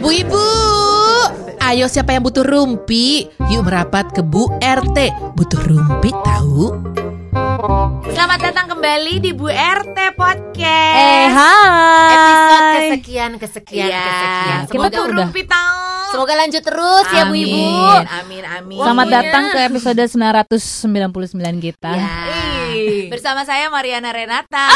Bu Ibu, ayo siapa yang butuh rumpi? Yuk merapat ke Bu RT. Butuh rumpi tahu? Selamat datang kembali di Bu RT Podcast. Eh hai Episode kesekian, kesekian, Iya, kesekian. kita Semoga tuh udah- rumpi tahu. Semoga lanjut terus ya Bu Ibu. Amin, amin, amin. Selamat datang ke episode 999 kita Ya. Bersama saya Mariana Renata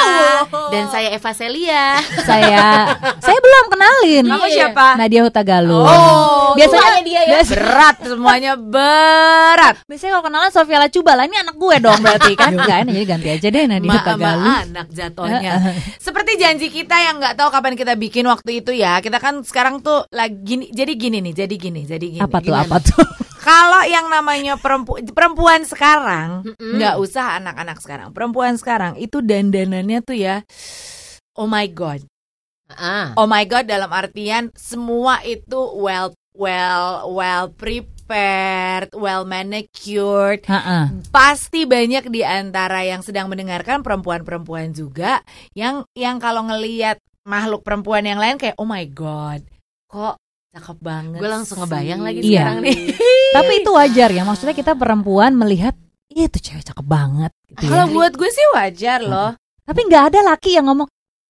dan saya Eva Celia. Saya Saya belum kenalin Kamu siapa? Nadia Hutagalung Oh, Biasanya dia ya. biasa- berat semuanya berat. Biasanya kalau kenalan Sofia Lacuba lah Ini anak gue dong berarti kan Enggak enak jadi ganti aja deh Nadia Ma anak jatuhnya. Seperti janji kita yang nggak tahu kapan kita bikin waktu itu ya. Kita kan sekarang tuh lagi jadi gini nih, jadi gini, jadi gini. Apa tuh Gimana? apa tuh Kalau yang namanya perempu perempuan sekarang, nggak usah anak-anak sekarang. Perempuan sekarang itu dandanannya tuh ya, oh my god, Ah. oh my god dalam artian semua itu well well well prepared, well manicured. Ha-ha. Pasti banyak di antara yang sedang mendengarkan perempuan-perempuan juga yang yang kalau ngelihat makhluk perempuan yang lain kayak oh my god, kok cakep banget. Gue langsung ngebayang sih." lagi Iya. sekarang nih. Tapi itu wajar ya Maksudnya kita perempuan melihat Ih itu cewek cakep banget gitu ya. Kalau buat gue sih wajar loh. Tapi nggak ada laki yang ngomong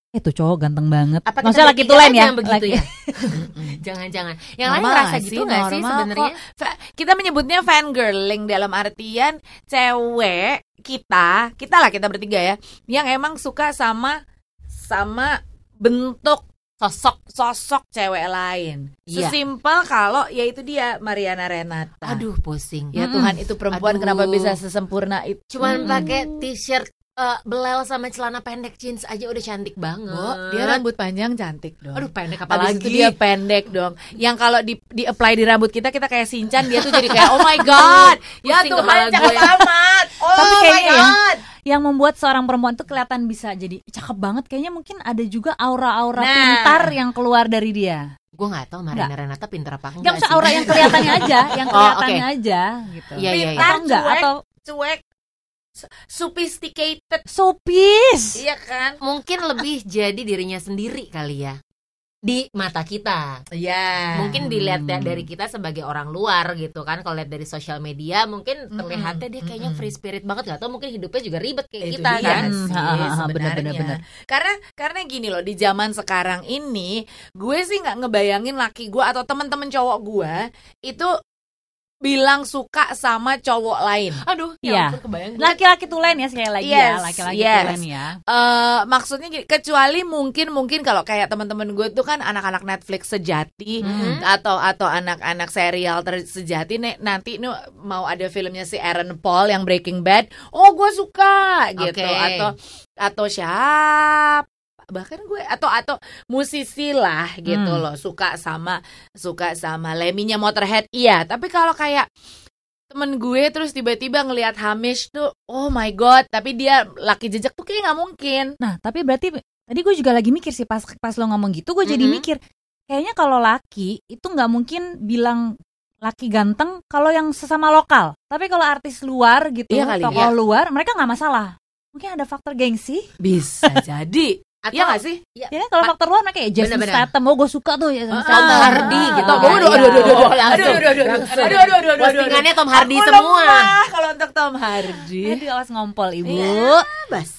tuh cowok ganteng banget Apa Maksudnya laki tulen aja ya yang begitu Laki- ya? Jangan-jangan. Yang lain ngerasa nggak gitu sih? nggak sih sebenarnya? Kita menyebutnya fangirling dalam artian cewek kita, kita lah kita bertiga ya, yang emang suka sama sama bentuk sosok sosok cewek lain. Iya. Sesimpel kalau ya itu dia Mariana Renata. Aduh pusing. Ya. Tuhan itu perempuan Aduh. kenapa bisa sesempurna itu? Cuman pakai t-shirt eh, belel sama celana pendek jeans aja udah cantik banget. Bu, dia rambut panjang cantik dong. Aduh pendek Apalagi apalagi. itu dia pendek dong. Yang kalau di di apply di rambut kita kita kayak sinchan dia tuh jadi kayak oh my god. ya Pusing Tuhan gue. amat. Oh Tapi my kayaknya ya, god. Yang membuat seorang perempuan tuh kelihatan bisa jadi cakep banget kayaknya mungkin ada juga aura-aura Nah. pintar yang keluar dari dia. Gue nggak tahu Marina Renata pinter apa Enggak enggak usah sih. aura yang kelihatannya aja, yang Oh, kelihatannya oke. aja gitu. Iya iya iya. Pintar, Atau enggak cuek. atau Cuek. Sophisticated. sopis. Iya kan? Mungkin lebih jadi dirinya sendiri kali ya. Di mata kita. Iya. Mungkin dilihat da- dari kita sebagai orang luar gitu kan kalau lihat dari sosial media mungkin terlihatnya dia kayaknya free spirit banget gak tau mungkin hidupnya juga ribet kayak itu kita dia kan sih, Hmm, ha, ha, ha, sebenarnya. benar, benar, benar. Karena karena gini loh di zaman sekarang ini gue sih nggak ngebayangin laki gue atau teman-teman cowok gue itu bilang suka sama cowok lain. aduh Iya. ya ampun kebayang. Laki-laki tulen ya sekali lagi Yes, ya, laki-laki yes. tulen ya. eh maksudnya gini, kecuali mungkin mungkin kalau kayak teman-teman gue tuh kan anak-anak Netflix sejati Mhm. atau atau anak-anak serial ter- sejati nih nanti nih mau ada filmnya si Aaron Paul yang Breaking Bad. Oh, gue suka gitu Oke. atau atau siapa bahkan gue atau atau musisi lah gitu Hmm. loh suka sama suka sama Leminya Motorhead iya tapi kalau kayak temen gue terus tiba-tiba ngelihat Hamish tuh oh my god tapi dia laki jejak tuh kayak nggak mungkin Nah, tapi berarti tadi gue juga lagi mikir sih pas pas lo ngomong gitu, gue jadi Mhm. mikir kayaknya kalau laki itu nggak mungkin bilang laki ganteng kalau yang sesama lokal. Tapi kalau artis luar gitu, Iya kali, tokoh iya. luar, mereka nggak masalah. Mungkin ada faktor gengsi. bisa jadi Atau- Iya gak sih? Ya kan kalau faktor luar mereka ya Jason Bener-bener. Statham, oh gue suka tuh Jason Ah, Statham. Tom Hardy gitu Ah, kan. Aduh, aduh, aduh, aduh, aduh, aduh, aduh, aduh, aduh, aduh, aduh, aduh, aduh, Postingannya Tom Hardy semua. kalau untuk Tom Hardy. Jadi awas ngompol ibu. Iya. Basah.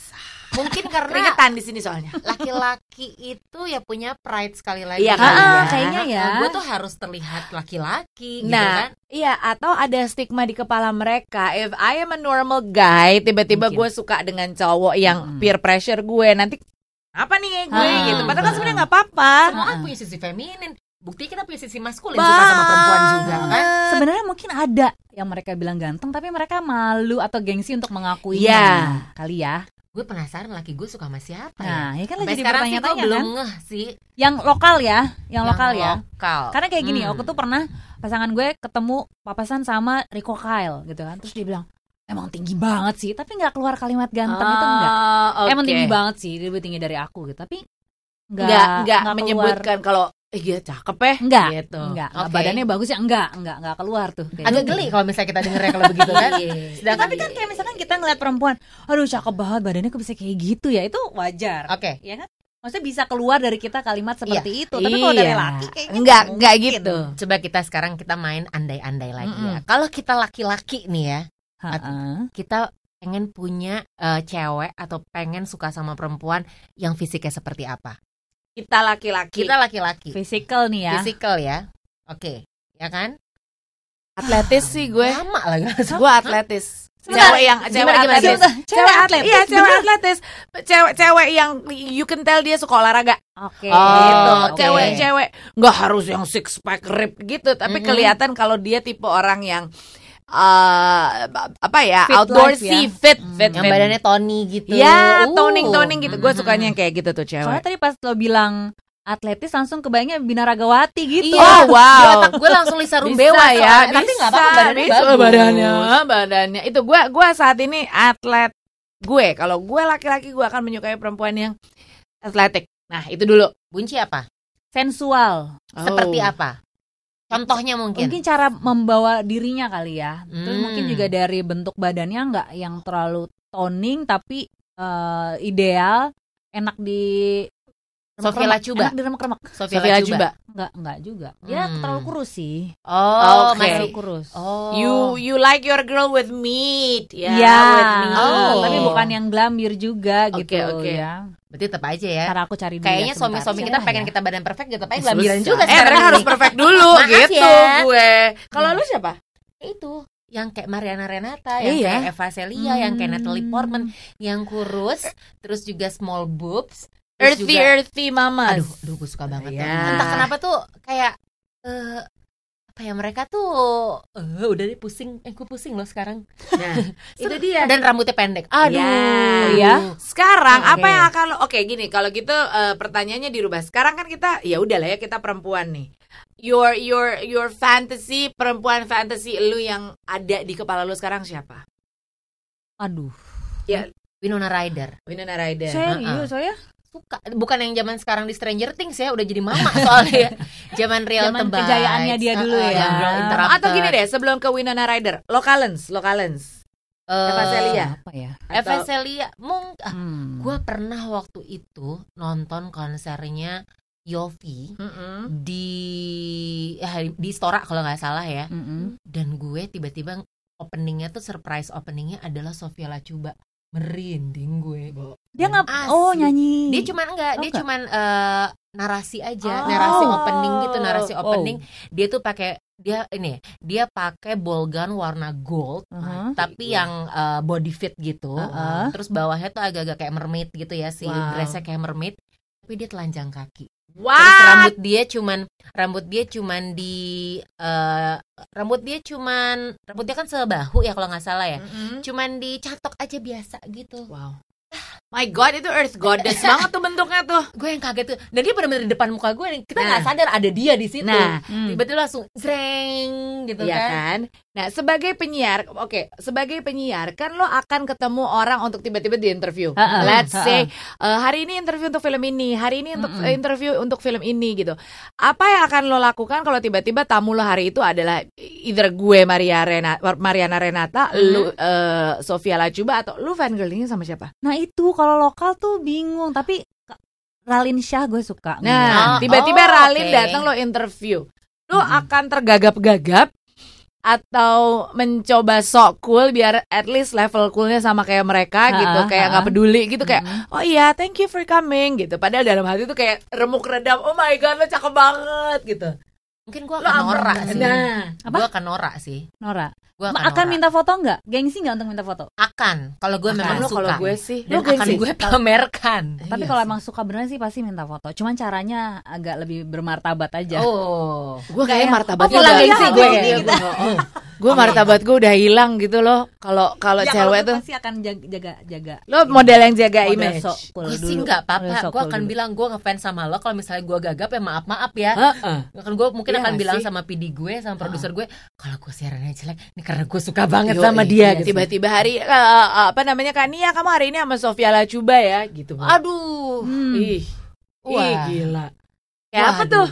mungkin karena Keringetan di sini soalnya. laki-laki itu ya punya pride sekali lagi Iya, kan Ah, ya. kayaknya ya. gue tuh harus terlihat laki-laki gitu Nah, kan iya atau ada stigma di kepala mereka. If I am a normal guy, tiba-tiba gue suka dengan cowok yang Mm-mm. peer pressure gue, nanti apa nih gue Ah, gitu. Padahal kan sebenarnya nggak apa-apa. semua kan punya sisi feminin bukti kita punya sisi maskulin suka sama perempuan juga kan Sebenarnya mungkin ada yang mereka bilang ganteng tapi mereka malu atau gengsi untuk mengakuinya. Iya. Kali ya. gue penasaran laki gue suka sama siapa ya Nah, ya kan Sampai lagi sekarang sih gue belum kan. ngeh sih Yang lokal ya, yang, lokal ya. lokal. Karena kayak gini, Hmm. aku tuh pernah pasangan gue ketemu papasan sama Rico Kyle gitu kan. Terus dia bilang, emang tinggi banget sih, tapi nggak keluar kalimat ganteng itu enggak. Ah, Emang tinggi banget sih, dia lebih tinggi dari aku gitu. Tapi Nggak nggak menyebutkan kalau eh dia cakep ya Enggak, gitu. enggak, Oke. badannya bagus ya enggak, enggak, enggak keluar tuh. kayak agak gitu. geli kalau misalnya kita dengernya kalau begitu kan Iya. sedangkan Tapi kan kayak misalkan kita ngeliat perempuan, aduh cakep banget badannya kok bisa kayak gitu ya, itu wajar. oke Ya kan? maksudnya bisa keluar dari kita kalimat seperti itu. Tapi kalau dari Iya. laki kayaknya enggak nggak enggak gitu. Coba kita sekarang kita main andai-andai lagi Mm-mm. ya. Kalau kita laki-laki nih ya, Ha-ha. kita pengen punya eh, cewek atau pengen suka sama perempuan yang fisiknya seperti apa? Kita laki-laki. Kita laki-laki, Physical nih ya. physical ya. Oke, ya kan? atletis sih gue. Lama lagi. Gue atletis. Sebentar. Cewek yang cewek Gimana, gimana, atletis. Sebentar, Cewek atletis. Iya, cewek atletis. Cewek-cewek yang you can tell dia suka olahraga. Oke. Oh, gitu. oke. Cewek-cewek nggak harus yang six pack rib gitu, tapi Mm-mm. kelihatan kalau dia tipe orang yang eh apa ya, Fit outdoorsy, life ya. fit, Hmm. fit, Yang fit. badannya Tony gitu. Ya, Uh. toning-toning gitu. Gue Mm-mm. sukanya yang kayak gitu tuh Soalnya cewek. tadi pas lo bilang atletis langsung kebayangnya binaragawati gitu. Iya, Oh, wow. Gue langsung Lisa Rumbewa Bisa ya, soalnya. Tapi nggak apa-apa bisa, badannya bisa, bagus. badannya, badannya. Itu gue gue saat ini atlet gue. Kalau gue laki-laki gue akan menyukai perempuan yang atletik. Nah, itu dulu. Bunci apa? Sensual. Seperti Oh. apa? Contohnya mungkin. Mungkin cara membawa dirinya kali ya. Terus Hmm. mungkin juga dari bentuk badannya nggak yang terlalu toning tapi eh, ideal, enak di Sofia Lacuba. Enak di remek-remek. Sofia Sofia Lacuba. Lacuba. Enggak, enggak juga. Ya Hmm. terlalu kurus sih. Oh, Oke. masih. Terlalu kurus. Oh. You you like your girl with meat, ya. Iya, with meat. Oh. tapi bukan yang glambir juga Oke, gitu oke. ya. Berarti tetap aja ya. Ntar aku cari Kayaknya ya sebentar. suami-suami kita pengen ya? kita badan perfect gitu, tapi Susah. gambiran juga Eh, mereka harus perfect dulu gitu ya. gue. Kalau lu siapa? itu yang kayak Mariana Renata, yang Iya. kayak Eva Celia, yang kayak Natalie Hmm. Portman, yang kurus, terus juga small boobs, terus Earthy juga, earthy mama. aduh, aduh gue suka banget. Kan. Entah kenapa tuh kayak eh ya mereka tuh eh udah deh pusing, eh gue pusing loh sekarang. Nah, itu dia. Dan rambutnya pendek. Aduh. Ya. Iya. Sekarang Oke. apa yang akan lo Oke gini kalau gitu eh, pertanyaannya dirubah. Sekarang kan kita ya udah lah ya kita perempuan nih. Your your your fantasy perempuan fantasy lu yang ada di kepala lu sekarang siapa? Aduh. Winona Ryder. Winona Ryder. Serius saya? Suka. Bukan yang zaman sekarang di Stranger Things ya, udah jadi mama soalnya ya. Zaman real Zaman Tebas. kejayaannya dia dulu Heeh, ya. Atau gini deh sebelum ke Winona Ryder, Lokalens, Lokalens. Eh, Eva Celia. Apa ya? Eva Atau- Celia. Mung, ah, Hmm. gue pernah waktu itu nonton konsernya Yofi Mm-mm. di eh, di Stora kalau nggak salah ya. Mm-mm. Dan gue tiba-tiba openingnya tuh surprise openingnya adalah Sofia Lacuba. Merinding gue. Dia nggak oh nyanyi. Dia cuman enggak, Oh, dia enggak. cuman eh, narasi aja, Oh. narasi opening gitu, narasi Oh. opening. Dia tuh pakai dia ini, dia pakai ball gun warna gold, Uh-huh. tapi yang eh, body fit gitu. Uh-uh. Terus bawahnya tuh agak-agak kayak mermaid gitu ya, si Wow. dressnya kayak mermaid. Tapi dia telanjang kaki. Terus Wah. rambut dia cuman rambut dia cuman di eh, rambut dia cuman rambut dia kan sebahu ya kalau nggak salah ya. Mm-mm. Cuman dicatok aja biasa gitu. Wow. My God itu Earth Goddess banget tuh bentuknya tuh. gue yang kaget tuh dan dia benar-benar di depan muka gue kita Nah. nggak sadar ada dia di situ Nah, Hmm. tiba-tiba langsung zreng gitu Iya kan kan? Nah, sebagai penyiar, oke, sebagai penyiar kan lo akan ketemu orang untuk tiba-tiba di interview. Ha-ha, Let's ha-ha. say eh, hari ini interview untuk film ini, hari ini untuk Mm-mm. eh, interview untuk film ini gitu. Apa yang akan lo lakukan kalau tiba-tiba tamu lo hari itu adalah either gue Maria Renata, Mariana Renata, Mhm. lu eh, Sofia Lacuba atau lu fangirlingnya sama siapa? Nah itu kalau lokal tuh bingung tapi Ralin Syah gue suka. Nah, Oh, tiba-tiba oh, Ralin oke. datang lo interview. Lo Mm-mm. akan tergagap-gagap atau mencoba sok cool biar at least level coolnya sama kayak mereka Ha, gitu, kayak nggak peduli gitu kayak Mm-mm. oh iya thank you for coming gitu. Padahal dalam hati tuh kayak remuk redam. Oh my god lo cakep banget gitu. mungkin gue Lo akan norak sih Nah, Apa? gue akan norak sih Nora. Gue akan, akan minta foto nggak? Gengsi nggak untuk minta foto? akan kalau gue memang lo suka kalau gue sih, dan lo akan gengsi. gue pamerkan Tapi Iya kalau emang suka beneran sih pasti minta foto. Cuman caranya agak lebih bermartabat aja. oh gue kayak martabat oh, pulang gengsi gue gue. Martabat gue udah hilang gitu loh. Kalau kalau Ya, cewek tuh pasti akan jaga jaga, jaga. lo model yang jaga Model image. sok cool gue sih nggak apa-apa gue cool akan dulu. bilang gue ngefans sama lo kalau misalnya gue gagap ya maaf maaf ya Heeh. kan gue mungkin Iya akan bilang sama PD gue sama produser gue kalau gue siarannya jelek ini karena gue suka banget Yoi, sama dia iya, gitu. Tiba-tiba hari eh, eh, apa namanya kan Nia kamu hari ini sama Sofia Lacuba ya gitu. aduh Hmm. Ih. Ih Wah. gila. Kayak apa tuh?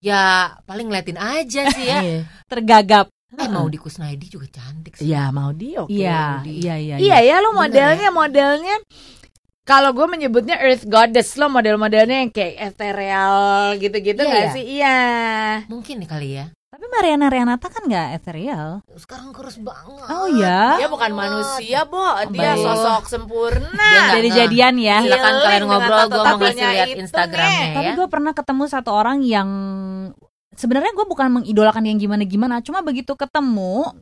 ya paling ngeliatin aja sih ya Iya. tergagap. eh mau di Kusnaidi juga cantik sih Iya, mau di oke. Iya, Di- iya, iya. Iya ya lo Bener modelnya modelnya Kalau gue menyebutnya Earth Goddess lo model-modelnya yang kayak ethereal gitu-gitu Iya, nggak iya. sih? Iya. Mungkin nih kali ya. Tapi Mariana Renata kan nggak ethereal. Sekarang kurus banget. Oh ya. Dia bukan manusia, Bo. Dia baik. sosok sempurna. Dia Dari ngeh. jadian ya. Silakan Healing kalian ngobrol, gue mau ngasih lihat itu, Instagramnya nih. Tapi ya. gue pernah ketemu satu orang yang sebenarnya gue bukan mengidolakan yang gimana-gimana, cuma begitu ketemu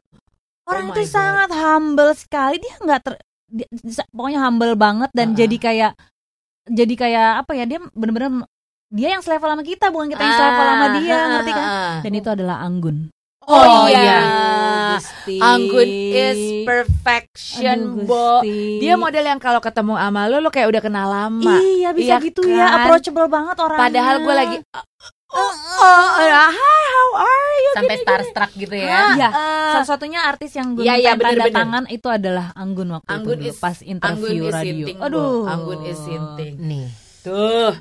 orang Oh itu my God. sangat humble sekali. Dia nggak ter, dia- pokoknya humble banget dan Uh-uh. jadi kayak jadi kayak apa ya? Dia bener-bener dia yang selevel sama kita, bukan kita yang selevel sama dia, Ah, ngerti kan? ah, ah. Dan itu adalah Anggun. Oh, iya. Gusti. Anggun is perfection, Aduh, Bo. Dia model yang kalau ketemu sama lo, lo kayak udah kenal lama. Iya bisa Iya gitu ya, kan? approachable banget orangnya. Padahal gue lagi Oh, oh, oh, hi, how are you? Sampai starstruck gitu ya. Iya. Ah, Salah-satunya artis yang gue Iya, minta iya, bener, tanda bener. tangan itu adalah Anggun waktu Anggun itu dulu, is- pas Anggun interview is radio. sinting, Bo. Aduh. Anggun is sinting. Nih. Tuh.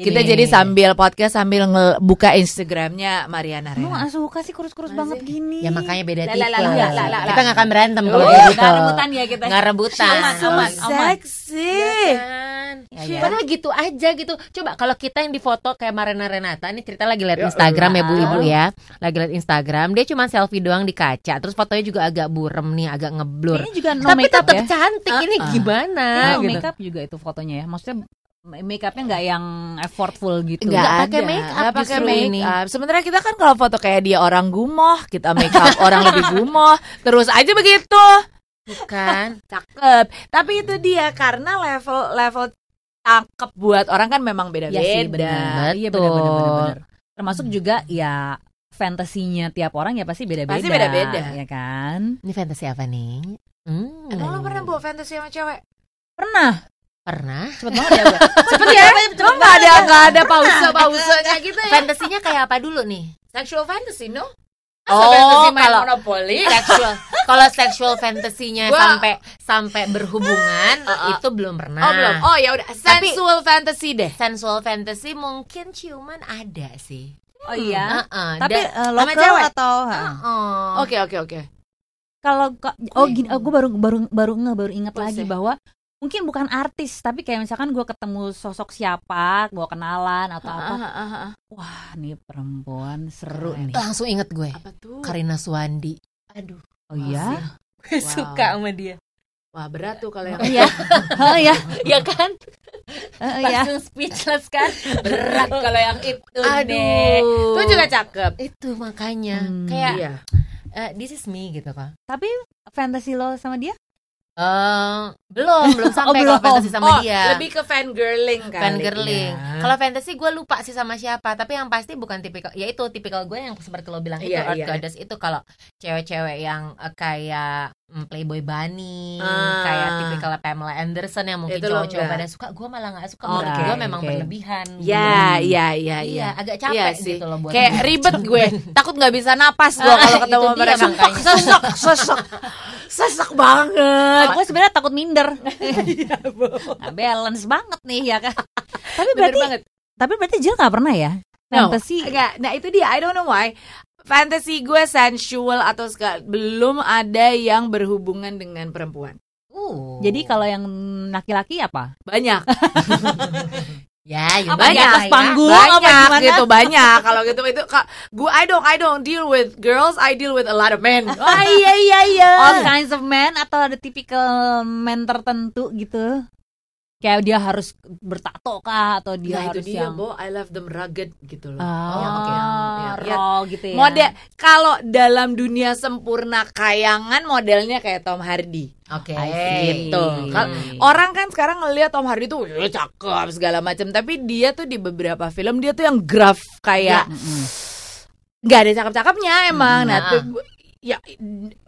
Kita jadi sambil podcast sambil buka Instagramnya Mariana Rena. gak suka sih kurus-kurus banget gini. Ya makanya beda tipe. Kita nggak akan berantem kalau Uh, kayak gitu. Nggak rebutan ya kita. Nggak rebutan. So sexy. Kan? Ya, ya. Padahal gitu aja gitu. Coba kalau kita yang difoto kayak Marina Renata, ini cerita lagi lihat Ya Instagram ya. Bu Ibu ya. Lagi lihat Instagram, dia cuma selfie doang di kaca. Terus fotonya juga agak burem nih, agak ngeblur. Ini juga no Tapi makeup tetap ya. cantik. Ini gimana no gitu. makeup juga itu fotonya ya. Maksudnya makeupnya nggak yang effortful gitu. Nggak pakai make up nggak pakai make ini. up. Sementara kita kan kalau foto kayak dia orang gumoh, kita make up orang lebih gumoh, terus aja begitu. Kan? Cakep. Tapi itu dia karena level level cakep buat orang kan memang Iya beda-beda. sih benar. Iya Betul. benar benar benar, benar. Termasuk juga ya fantasinya tiap orang ya pasti beda-beda. Pasti beda-beda. Ya kan? Ini fantasi apa nih? Hmm. Emang lo pernah bawa fantasi sama cewek? Pernah. Pernah. Cepet banget ya gue. Cepet ya? Lo nggak ada nggak ada pause pausenya gitu ya? Fantasinya kayak apa dulu nih? Sexual fantasy no? Oh, fantasy main kalau- monopoli. Sexual. Kalau sexual fantasinya Gua- sampai sampai berhubungan Uh-uh. itu belum pernah. Oh belum. Oh ya udah. Tapi- Sensual fantasy deh. sensual fantasy mungkin ciuman ada sih. Oh iya. Heeh, Tapi dan- eh, sama lokal cewek? atau Heeh. Oke oke oke. kalau ka- oh gini, gue baru baru baru nge baru ingat lagi bahwa mungkin bukan artis tapi kayak misalkan gue ketemu sosok siapa gue kenalan atau apa Ah, ah, ah, ah. wah nih perempuan seru Keren. nih Langsung inget gue. Apa tuh? Karina Suwandi. Aduh, oh iya Wow. suka sama dia. Wah berat tuh kalau yang oh iya oh iya Ya kan? oh iya Langsung speechless kan? Berat kalau yang itu deh. Aduh. Itu juga cakep. Itu makanya Hmm. kayak Iya. eh, this is me gitu kan. tapi fantasi lo sama dia Eh, belum, belum sampai belum. kalau fantasi sama oh, dia. lebih ke fangirling kali. fangirling. ya. Kalau fantasy gue lupa sih sama siapa, tapi yang pasti bukan tipikal. Ya itu tipikal gue yang seperti lo bilang itu Iya, Earth iya. Goddess itu kalau cewek-cewek yang eh, kayak Playboy Bunny, Ah. kayak tipikal Pamela Anderson yang mungkin cowok-cowok pada suka. Gue malah nggak suka. Oke, Menurut gue memang oke. berlebihan. Ya, gitu. iya, iya, Iya, iya. agak Iya capek sih. gitu loh buat Kayak gue. ribet gue. Takut nggak bisa napas gue Ah, kalau ketemu dia mereka. Sesek, sesek, sesek banget. aku sebenarnya takut minder Nggak balance banget nih ya kan tapi berarti banget. tapi berarti Jill nggak pernah ya No, enggak. Nah itu dia. I don't know why. Fantasy gue sensual atau segala belum ada yang berhubungan dengan perempuan. Uh. jadi kalau yang laki-laki apa Banyak, ya, Apa, di banyak, atas panggung banyak apa gimana? gitu, banyak. Kalau gitu itu ka- gue I don't I don't deal with girls, I deal with a lot of men. Oh iya iya iya. All kinds of men atau ada tipikal men tertentu gitu. Kayak dia harus bertato kah atau dia Nah itu harus dia, yang Bo. I love them rugged gitu loh. Ah, Yang kayak- ya, ya. raw gitu ya. Model kalau dalam dunia sempurna kayangan modelnya kayak Tom Hardy. Oke. See. Gitu. Kal- Orang kan sekarang ngelihat Tom Hardy tuh "Wih, cakep segala macam, tapi dia tuh di beberapa film dia tuh yang gruff kayak Mm-mm. nggak ada cakep-cakepnya emang. Nah, Nah. Ya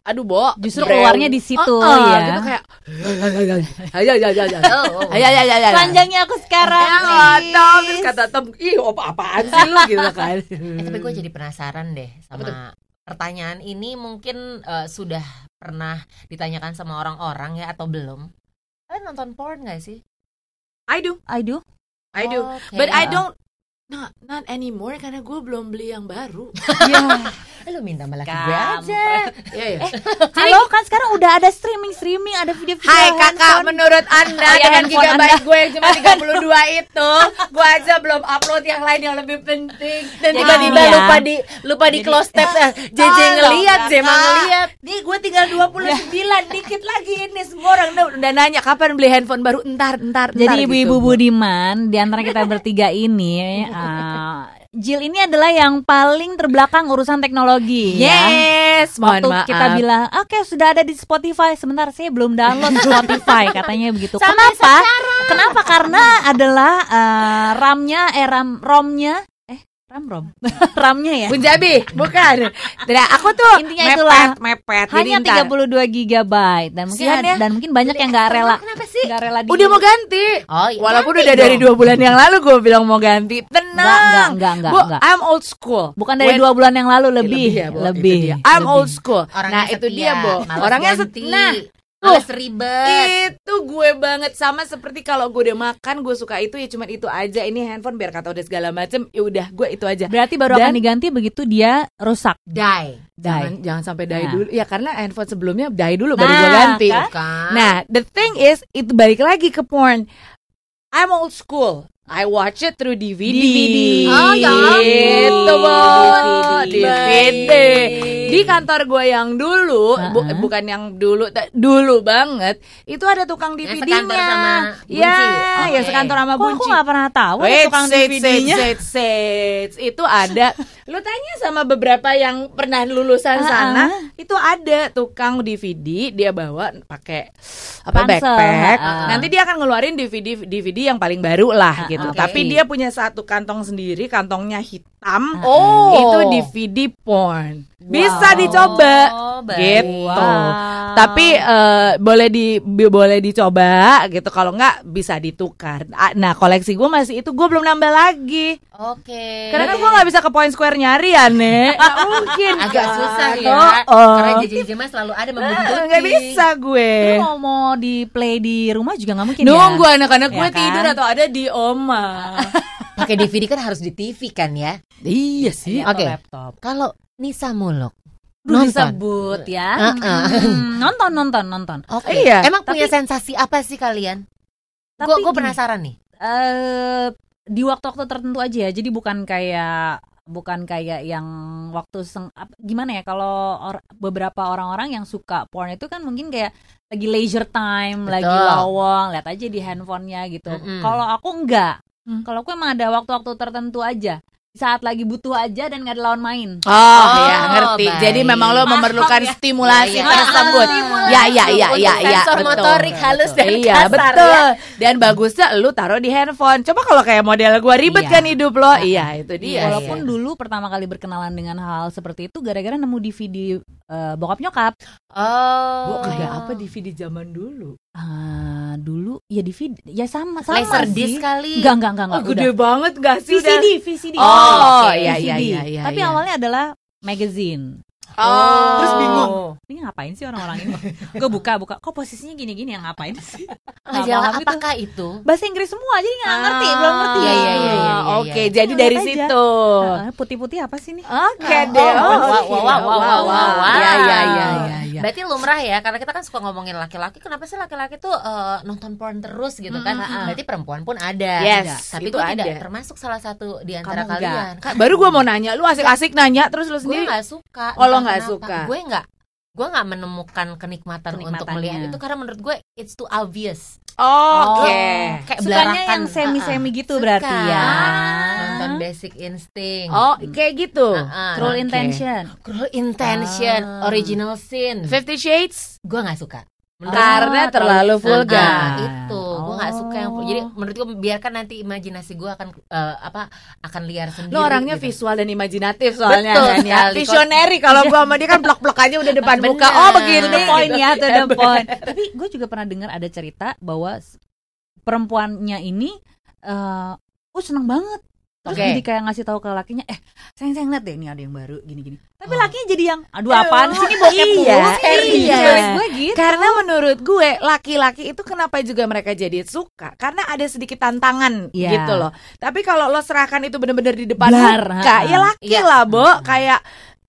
aduh, Bo. Justru keluarnya di situ Oh, oh, ya. gitu kayak ayo ayo ayo ayo. Oh, oh. Ayo ayo ayo. ayo. Telanjangnya aku sekarang. Ya. Tom, terus kata Tom, ih apa apaan sih lu gitu kan. Eh, tapi gue jadi penasaran deh sama pertanyaan ini mungkin eh, sudah pernah ditanyakan sama orang-orang ya atau belum? Kalian nonton porn gak sih? I do, I do. I do. Oke. But I don't Not, not anymore karena gue belum beli yang baru. Ya. Lu minta sama laki gue aja. Kampret. Iya ya. Halo kan sekarang udah ada streaming streaming ada video-video Hai kakak, handphone. menurut anda Oh, iya, dengan gigabyte Anda. gue yang cuma 32 itu, gue aja belum upload yang lain yang lebih penting. Dan tiba-tiba ya. lupa di lupa di close tab eh, JJ Tolong, ngeliat, kakak. Jema ngeliat. Nih gue tinggal 29 dikit lagi ini semua orang udah, udah nanya kapan beli handphone baru entar entar entar Jadi gitu, ibu-ibu Bu. Budiman di antara kita bertiga ini uh, Jill ini adalah yang paling terbelakang urusan teknologi ya. Yes, mohon Waktu maaf. kita bilang, oke sudah ada di Spotify. Sebentar saya belum download Spotify, katanya begitu. Kenapa? Kenapa? Karena adalah eh, RAM-nya, eh RAM, ROM-nya, RAM rom, RAM-nya ya. Punjabi, bukan. Tidak, aku tuh Intinya mepet, itulah. mepet. Hanya Jadi ntar. 32 GB dan mungkin ya. dan mungkin banyak yang nggak rela, Kenapa sih? nggak rela di Udah mau ganti. Oh, iya, Walaupun ganti udah dari dong. dua bulan yang lalu gue bilang mau ganti. Tenang. Enggak, enggak, enggak, enggak, Bu, enggak. I'm old school. Bukan dari When- dua bulan yang lalu lebih, ya, Bu. lebih. Itu dia. I'm lebih. old school. Orangnya nah, itu dia, Bu. Orangnya setia. Nah, malas ribet. itu gue banget sama seperti kalau gue udah makan gue suka itu ya cuman itu aja ini handphone biar kata udah segala macem ya udah gue itu aja Berarti baru Dan- akan diganti begitu dia rusak. Die. jangan jangan sampai die Nah. dulu ya karena handphone sebelumnya die dulu baru gue Nah, ganti kan? Nah the thing is itu balik lagi ke porn I'm old school I watch it through DVD. DVD. Oh, ya. Gitu. DVD. DVD. Di kantor gue yang dulu, bu- bukan yang dulu, dulu banget, itu ada tukang DVD-nya. sekantor sama Bunci? Ya, Oke. yang sekantor sama Kok aku Bunci. nggak pernah tahu Wait, tukang DVD-nya? Itu ada. Lu tanya sama beberapa yang pernah lulusan Ah, sana, itu ada tukang DVD, dia bawa pakai apa Ransel, backpack. ah. Nanti dia akan ngeluarin DVD DVD yang paling baru lah Ah, gitu. oke. Tapi dia punya satu kantong sendiri, kantongnya hitam. Oh. Itu DVD porn. Bisa Wow. dicoba. Oh, baik. Gitu. Wow. Tapi eh, boleh di boleh dicoba gitu. Kalau nggak bisa ditukar. Ah, Nah koleksi gue masih itu gue belum nambah lagi. Oke. Karena kan gue nggak bisa ke Point Square nyari ya nek. Nggak mungkin. agak kan. susah ya. Oh, oh. Karena Jema selalu ada membuntuti. Ah, nggak bisa gue. Lu mau mau di play di rumah juga nggak mungkin Nunggu ya. anak-anak gue Ya kan? tidur atau ada di oma. Pakai DVD kan harus di TV kan ya. iya sih. Atau Oke. laptop. Kalau Nisa Muluk Duh, nonton. disebut ya. Hmm, nonton nonton nonton. Oke. Iya. Emang Tapi- punya sensasi apa sih kalian? Tapi Gue gue gini, penasaran nih. eh di waktu-waktu tertentu aja ya. Jadi bukan kayak bukan kayak yang waktu seng, gimana ya kalau or- beberapa orang-orang yang suka porn itu kan mungkin kayak lagi leisure time, lagi Betul. lowong, lihat aja di handphonenya gitu. Mm-mm. Kalau aku enggak. Hmm. Kalau aku emang ada waktu-waktu tertentu aja. Saat lagi butuh aja dan nggak ada lawan main. Oh, ya ngerti. baik. Jadi memang lo memerlukan ya? stimulasi Iya, iya. tersebut. Stimulasi. Ya ya ya Untuk ya ya sensor betul. motorik halus dan Iya kasar betul. ya. Dan bagusnya lu taruh di handphone. Coba kalau kayak model gua ribet Iya. kan hidup lo. Iya itu dia. Walaupun dulu pertama kali berkenalan dengan hal seperti itu gara-gara nemu DVD eh, bokap nyokap. Oh. Bu, kayak apa DVD zaman dulu? Ah, dulu ya DVD ya sama sama Laser sih. disc kali. Enggak enggak enggak Oh, gede udah. banget gak sih? VCD, VCD. Oh, iya VCD. iya iya iya. Tapi iya. awalnya adalah magazine. Oh. Terus bingung. Ini ngapain sih orang-orang ini? Gue buka buka. Kok posisinya gini-gini yang ngapain sih? Majalah paham itu. apakah itu? Bahasa Inggris semua jadi nggak ngerti, belum ngerti. Iya, iya, iya, iya, Ah, Oke, iya. jadi dari aja. situ. Putih-putih apa sih nih? Oke Oh, deh. wow, oke. wow, wow, wow, wow, wow. Iya iya iya iya. Iya. Berarti lumrah ya, karena kita kan suka ngomongin laki-laki. Kenapa sih laki-laki tuh eh, nonton porn terus gitu kan? Mm-mm. Berarti perempuan pun ada. Yes, Tapi itu gue tidak ada. termasuk salah satu di antara Kamu kalian. Kak, baru gua mau nanya, lu asik-asik nanya terus lu Gue sendiri. nggak suka. Oh, lo nggak suka. Gue nggak. Gue nggak menemukan kenikmatan untuk melihat itu karena menurut gue it's too obvious. Oke. Kayak Sukanya belarakan. yang semi-semi gitu suka. berarti ya. Nonton Basic Instinct. Oh, kayak gitu. Ah, Cruel Oke. Intention. Cruel Intention, Ah. Original Sin. Fifty Shades Gue nggak suka. Karena Ah, terlalu terlalu vulgar. Nah, itu gue nggak suka yang Oh. jadi menurut gue biarkan nanti imajinasi gue akan eh, apa akan liar sendiri. Lu orangnya gitu. visual dan imajinatif soalnya Betul kan ya. Visionary kalau gua sama dia kan blok-blok aja udah depan Bener. muka. Oh, begini. To the point ya, to the Gitu. point. Tapi gue juga pernah dengar ada cerita bahwa perempuannya ini eh oh senang banget Terus Oke. jadi kayak ngasih tahu ke lakinya, eh sayang sayang lihat deh ini ada yang baru gini-gini. Tapi Oh. lakinya jadi yang, aduh apaan sih ini bokep Iya, mulu sih?" iya. Gue gitu. Karena menurut gue laki-laki itu kenapa juga mereka jadi suka? Karena ada sedikit tantangan Iya. gitu loh. Tapi kalau lo serahkan itu bener-bener di depan Blar, muka, ya laki Iya. lah, Bo. Kayak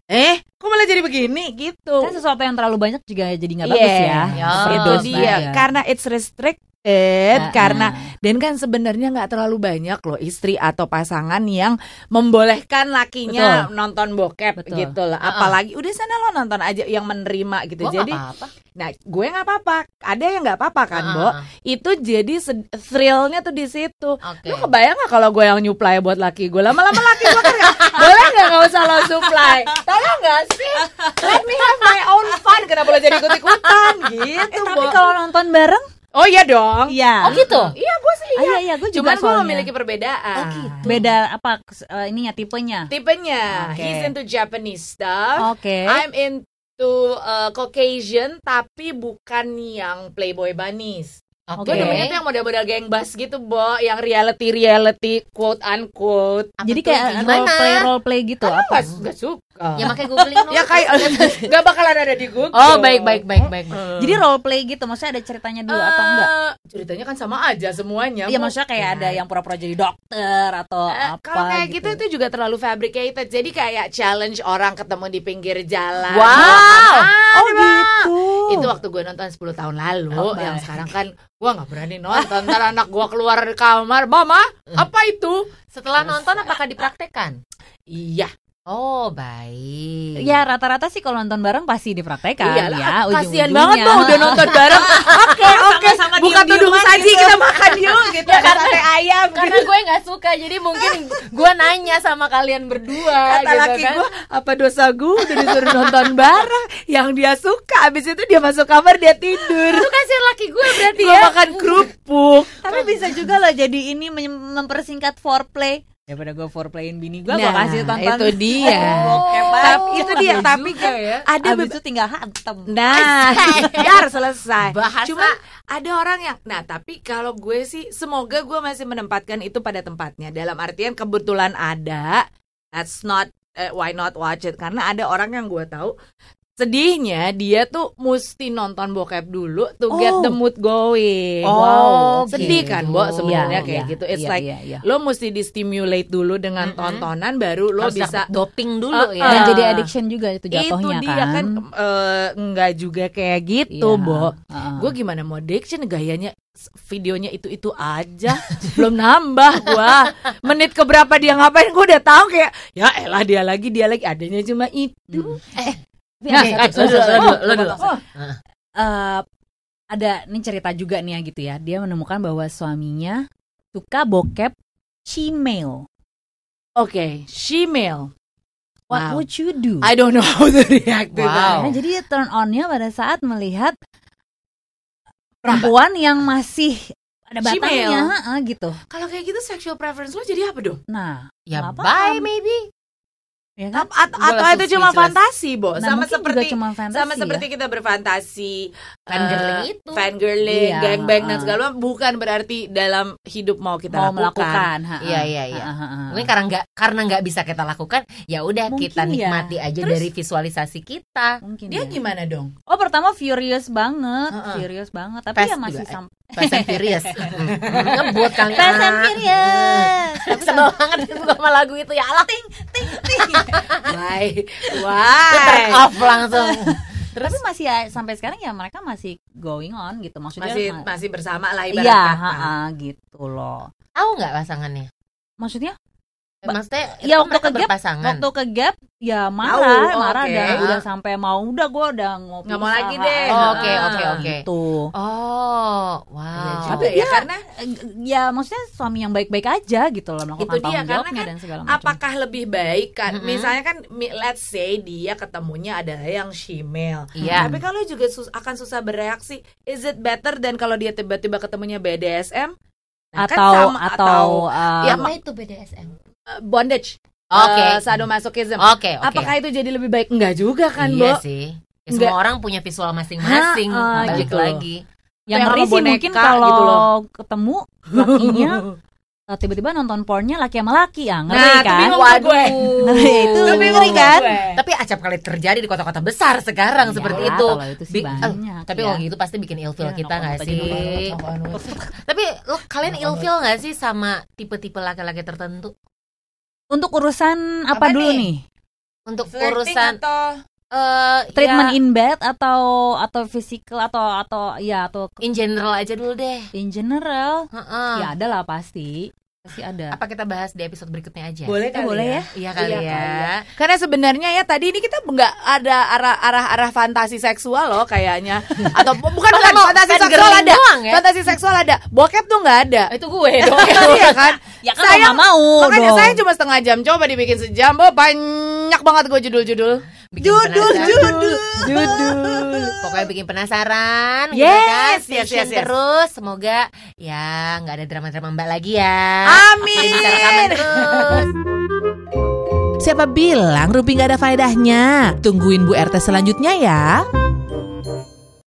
eh, kok malah jadi begini gitu. kan sesuatu yang terlalu banyak juga jadi nggak bagus Iya, ya. Ya, itu dia. banget. Karena it's restricted Ah, karena ah. dan kan sebenarnya nggak terlalu banyak loh istri atau pasangan yang membolehkan lakinya nonton bokep Betul. gitu loh. Uh-uh. Apalagi udah sana lo nonton aja yang menerima gitu. Gua Jadi apa-apa. Nah, gue nggak apa-apa. Ada yang nggak apa-apa kan, Ah, Bo? Itu jadi thrillnya tuh di situ. Oke. Lu kebayang nggak kalau gue yang nyuplai buat laki gue? Lama-lama laki gue kan nggak- boleh nggak nggak usah lo supply? Tolong nggak sih? Let me have my own fun. Kenapa lo jadi ikut-ikutan gitu, Eh, tapi kalau nonton bareng, Oh iya dong. iya. Oh gitu. Iya, gue sih Ah, iya. iya, iya, gue juga Cuman gue memiliki perbedaan. Oh, gitu. Beda apa eh, ininya tipenya? Tipenya, Oke. he's into Japanese stuff. Oke. I'm into uh, Caucasian tapi bukan yang Playboy bunnies. Oke. Gue demennya tuh yang model-model geng bass gitu, Bo, yang reality-reality quote unquote. Apa Jadi kayak role play role play gitu Apa? apa? Gak suka. Ya makanya googling dong. ya kayak gak bakalan ada di Google. Oh, baik baik baik baik. baik. Jadi role play gitu, maksudnya ada ceritanya dulu atau enggak? Eh, Ceritanya kan sama aja semuanya. Iya maksudnya kayak Ya. ada yang pura-pura jadi dokter atau Eh, apa Kalau kayak gitu. itu juga terlalu fabricated. Jadi kayak challenge orang ketemu di pinggir jalan. Wow. Ah, Oh gitu. Itu waktu gue nonton 10 tahun lalu Oh, Yang baik. sekarang kan Gue gak berani nonton Ntar anak gue keluar dari kamar Mama apa itu? Setelah nonton apakah dipraktekkan? Iya Oh, baik. Ya rata-rata sih kalau nonton bareng pasti dipraktekan Iyalah, ya kasihan banget tuh udah nonton bareng. Oke, oke. Bukan tudung saji gitu. kita makan yuk gitu. Ada sate ayam Karena gitu. gue nggak suka, jadi mungkin gue nanya sama kalian berdua Kata gitu laki kan. gue, apa dosa gue udah disuruh nonton bareng Yang dia suka, abis itu dia masuk kamar dia tidur Itu kasihan laki gue berarti Gue ya. makan kerupuk Tapi bisa juga loh jadi ini mem- mempersingkat foreplay. Daripada gue foreplayin bini gue, gue Nah, kasih tonton. itu dia. Bokep Tapi itu dia, tapi kan ya. ada Abis itu tinggal hantem. Nah, biar selesai. Bahasa. Cuman ada orang yang, nah tapi kalau gue sih, semoga gue masih menempatkan itu pada tempatnya. Dalam artian kebetulan ada, that's not eh, why not watch it karena ada orang yang gue tahu sedihnya dia tuh mesti nonton bokep dulu to get Oh. the mood going. Oh, sedih gitu. kan, Bo, sebenarnya Iya, kayak iya, gitu. It's iya, like iya, iya. lo mesti di stimulate dulu dengan Mm-mm. tontonan baru lo Harus bisa doping dulu Uh, ya. Dan jadi addiction juga itu itu jatuhnya dia kan, eh, enggak juga kayak gitu, Iya, Bo. heeh. Gue gimana mau addiction gayanya videonya itu itu aja belum nambah gua menit keberapa dia ngapain gue udah tahu kayak ya elah dia lagi dia lagi adanya cuma itu ada eh, satu- lo dulu, satu- lo dulu, lo dulu. ada ini cerita juga nih ya gitu ya. Dia menemukan bahwa suaminya suka bokep female. oke shemale What Wow. would you do? I don't know how to react to Wow. that. Nah, jadi turn on-nya pada saat melihat perempuan yang masih ada batangnya, heeh, gitu. kalau kayak gitu sexual preference lo jadi apa dong Nah, Ya bye maybe. Ya kan? At- atau, atau itu cuma fantasi bo Nah, sama seperti cuma fantasi sama ya. seperti kita berfantasi Fangirling eh, itu. fangirling, Iya, gangbang dan segala macam bukan berarti dalam hidup mau kita mau lakukan. melakukan. Iya, iya, iya. Mungkin karena nggak karena nggak bisa kita lakukan, ya udah kita ya. nikmati aja Terus- dari visualisasi kita. Mungkin Dia ya. gimana dong? Oh pertama furious banget, Heeh. furious banget. Tapi Fast ya masih juga, sam Fast and Furious. Ngebut kali. Fast and ah. Furious. Sebel banget itu sama lagu itu ya Allah ting ting ting. Why? Turn Why? off langsung. Tapi masih ya, sampai sekarang ya mereka masih going on gitu. Maksudnya Masih ma- masih bersama lah ibarat Iya, kata. ha-ha, gitu loh. Tahu nggak pasangannya? Maksudnya Eh, Maksudnya Ya, itu waktu ke Gap, berpasangan. waktu ke gap ya marah, Tahu, marah oke. dan udah sampai mau udah gue udah ngopi Nggak mau lagi deh. Oh, oke, oke, oke. Gitu. Oh, Iya wow. juga Tapi ya dia- karena Eh, Ya maksudnya suami yang baik-baik aja gitu loh melakukan Itu dia, karena kan dan segala macam. apakah lebih baik kan? Mm-mm. Misalnya kan let's say dia ketemunya adalah yang female. Iya. Tapi kalau juga sus- akan susah bereaksi, is it better dan kalau dia tiba-tiba ketemunya BDSM? Nah, kan atau sama- atau uh, Ya, Apa itu BDSM? Uh, bondage. Oke. Uh, sadomasochism. Oke, oke. Apakah itu jadi lebih baik? Enggak juga kan, iya Bo? sih. Ya, Nggak. semua orang punya visual masing-masing. Ha, ah, Balik gitu. lagi. yang ngeri sih boneka mungkin gitu kalau loh. ketemu lakinya Kalau tiba-tiba nonton pornnya laki sama laki ya, ngeri Nah, kan? tuh gue. Ngeri itu Itu bingung ngeri kan? gue. Tapi acap kali terjadi di kota-kota besar sekarang Ya, seperti itu. itu sih Bi- banyak, tapi ya. kalau gitu pasti bikin ilfil Ya, kita nggak sih? Tapi lo kalian ilfil nggak sih sama tipe-tipe laki-laki tertentu? Untuk urusan apa, Apa dulu nih? nih? Untuk Flirting urusan atau eh Treatment ya, in bed atau atau physical atau atau ya atau in general aja dulu deh. in general? Heeh. Ya ada lah pasti. Pasti ada. Apa kita bahas di episode berikutnya aja? boleh Eh, kali boleh ya? Iya kali Iya ya. kali Karena sebenarnya ya tadi ini kita nggak ada arah arah arah fantasi seksual loh kayaknya. Atau bu- bukan bukan fantasi fan seksual ada. doang ya? Fantasi seksual ada. Bokep tuh nggak ada. Itu gue dong. Iya kan? Ya kan Saya- mau Makanya dong. saya cuma setengah jam coba dibikin sejam, oh, banyak banget gue judul-judul. Bikin Judul, penasaran. judul. judul. Pokoknya bikin penasaran, gitu Yes, kan? yes, yes, yes. terus. Semoga ya nggak ada drama-drama mbak lagi ya. Amin. Terus. Siapa bilang Rumpi nggak ada faedahnya? Tungguin Bu RT selanjutnya ya.